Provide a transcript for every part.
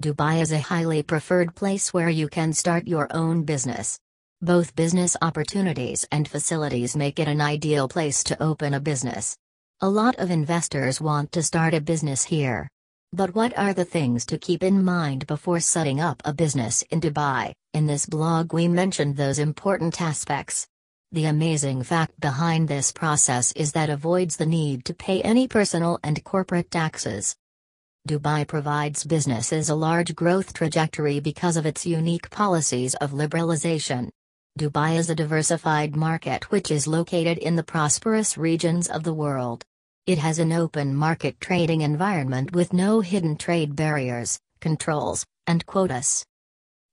Dubai is a highly preferred place where you can start your own business. Both business opportunities and facilities make it an ideal place to open a business. A lot of investors want to start a business here. But what are the things to keep in mind before setting up a business in Dubai? In this blog, we mentioned those important aspects. The amazing fact behind this process is that avoids the need to pay any personal and corporate taxes. Dubai provides businesses a large growth trajectory because of its unique policies of liberalization. Dubai is a diversified market which is located in the prosperous regions of the world. It has an open market trading environment with no hidden trade barriers, controls, and quotas.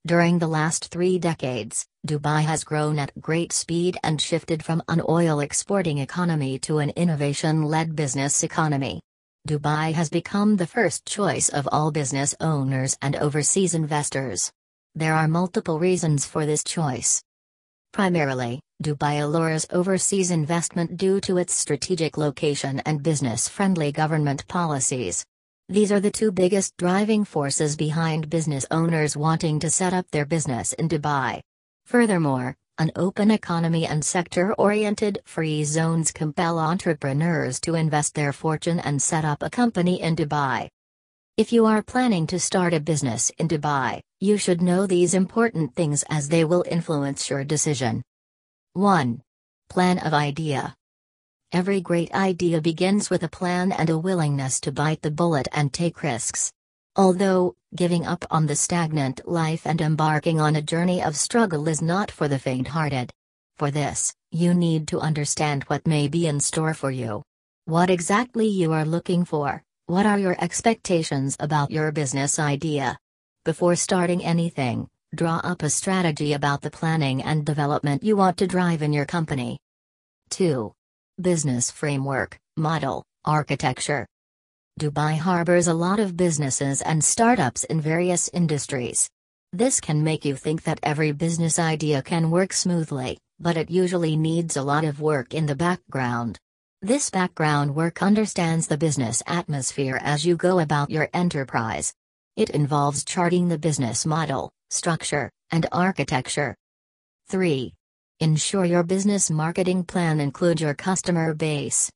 During the last three decades, Dubai has grown at great speed and shifted from an oil exporting economy to an innovation led business economy. Dubai has become the first choice of all business owners and overseas investors. There are multiple reasons for this choice. Primarily, Dubai allures overseas investment due to its strategic location and business friendly government policies. These are the two biggest driving forces behind business owners wanting to set up their business in Dubai. Furthermore, an open economy and sector oriented free zones compel entrepreneurs to invest their fortune and set up a company in Dubai. If you are planning to start a business in Dubai, you should know these important things as they will influence your decision. 1. Plan of idea. Every great idea begins with a plan and a willingness to bite the bullet and take risks. Although, giving up on the stagnant life and embarking on a journey of struggle is not for the faint hearted. For this, you need to understand what may be in store for you. What exactly you are looking for, what are your expectations about your business idea? Before starting anything, draw up a strategy about the planning and development you want to drive in your company. 2. Business framework, model, architecture. Dubai harbors a lot of businesses and startups in various industries. This can make you think that every business idea can work smoothly, but it usually needs a lot of work in the background. This background work understands the business atmosphere as you go about your enterprise. It involves charting the business model, structure, and architecture. 3. Ensure your business marketing plan includes your customer base.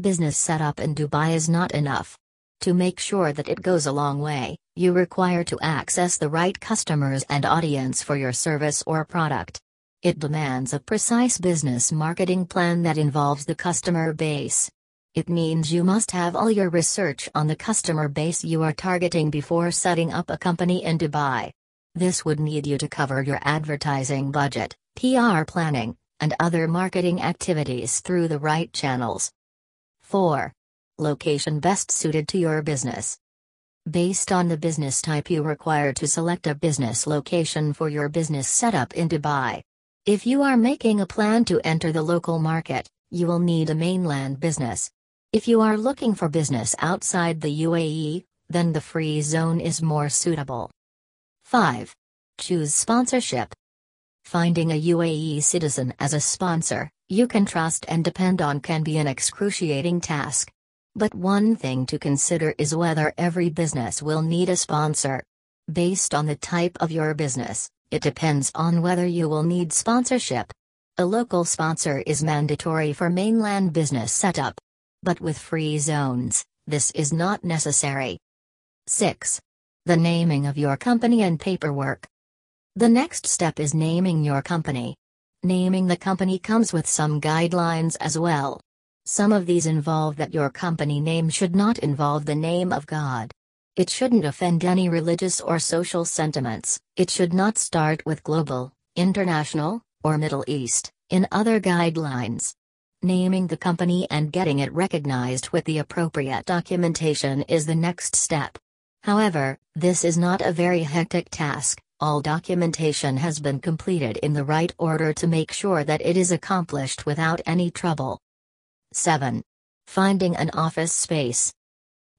Business setup in Dubai is not enough. To make sure that it goes a long way, you require to access the right customers and audience for your service or product. It demands a precise business marketing plan that involves the customer base. It means you must have all your research on the customer base you are targeting before setting up a company in Dubai. This would need you to cover your advertising budget, PR planning, and other marketing activities through the right channels. 4. Location best suited to your business. Based on the business type, you require to select a business location for your business setup in Dubai. If you are making a plan to enter the local market, you will need a mainland business. If you are looking for business outside the UAE, then the free zone is more suitable. 5. Choose sponsorship. Finding a UAE citizen as a sponsor, you can trust and depend on can be an excruciating task. But one thing to consider is whether every business will need a sponsor. Based on the type of your business, it depends on whether you will need sponsorship. A local sponsor is mandatory for mainland business setup. But with free zones, this is not necessary. 6. The naming of your company and paperwork. The next step is naming your company. Naming the company comes with some guidelines as well. Some of these involve that your company name should not involve the name of God. It shouldn't offend any religious or social sentiments, it should not start with global, international, or Middle East, in other guidelines. Naming the company and getting it recognized with the appropriate documentation is the next step. However, this is not a very hectic task, all documentation has been completed in the right order to make sure that it is accomplished without any trouble. 7. Finding an office space.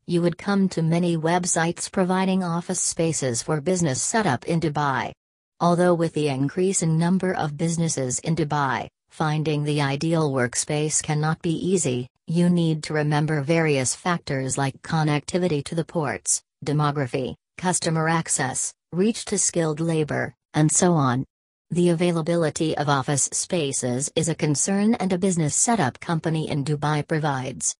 You would come to many websites providing office spaces for business setup in Dubai. Although with the increasing number of businesses in Dubai, finding the ideal workspace cannot be easy, you need to remember various factors like connectivity to the ports, demography, customer access, reach to skilled labor, and so on. The availability of office spaces is a concern and a business setup company in Dubai provides.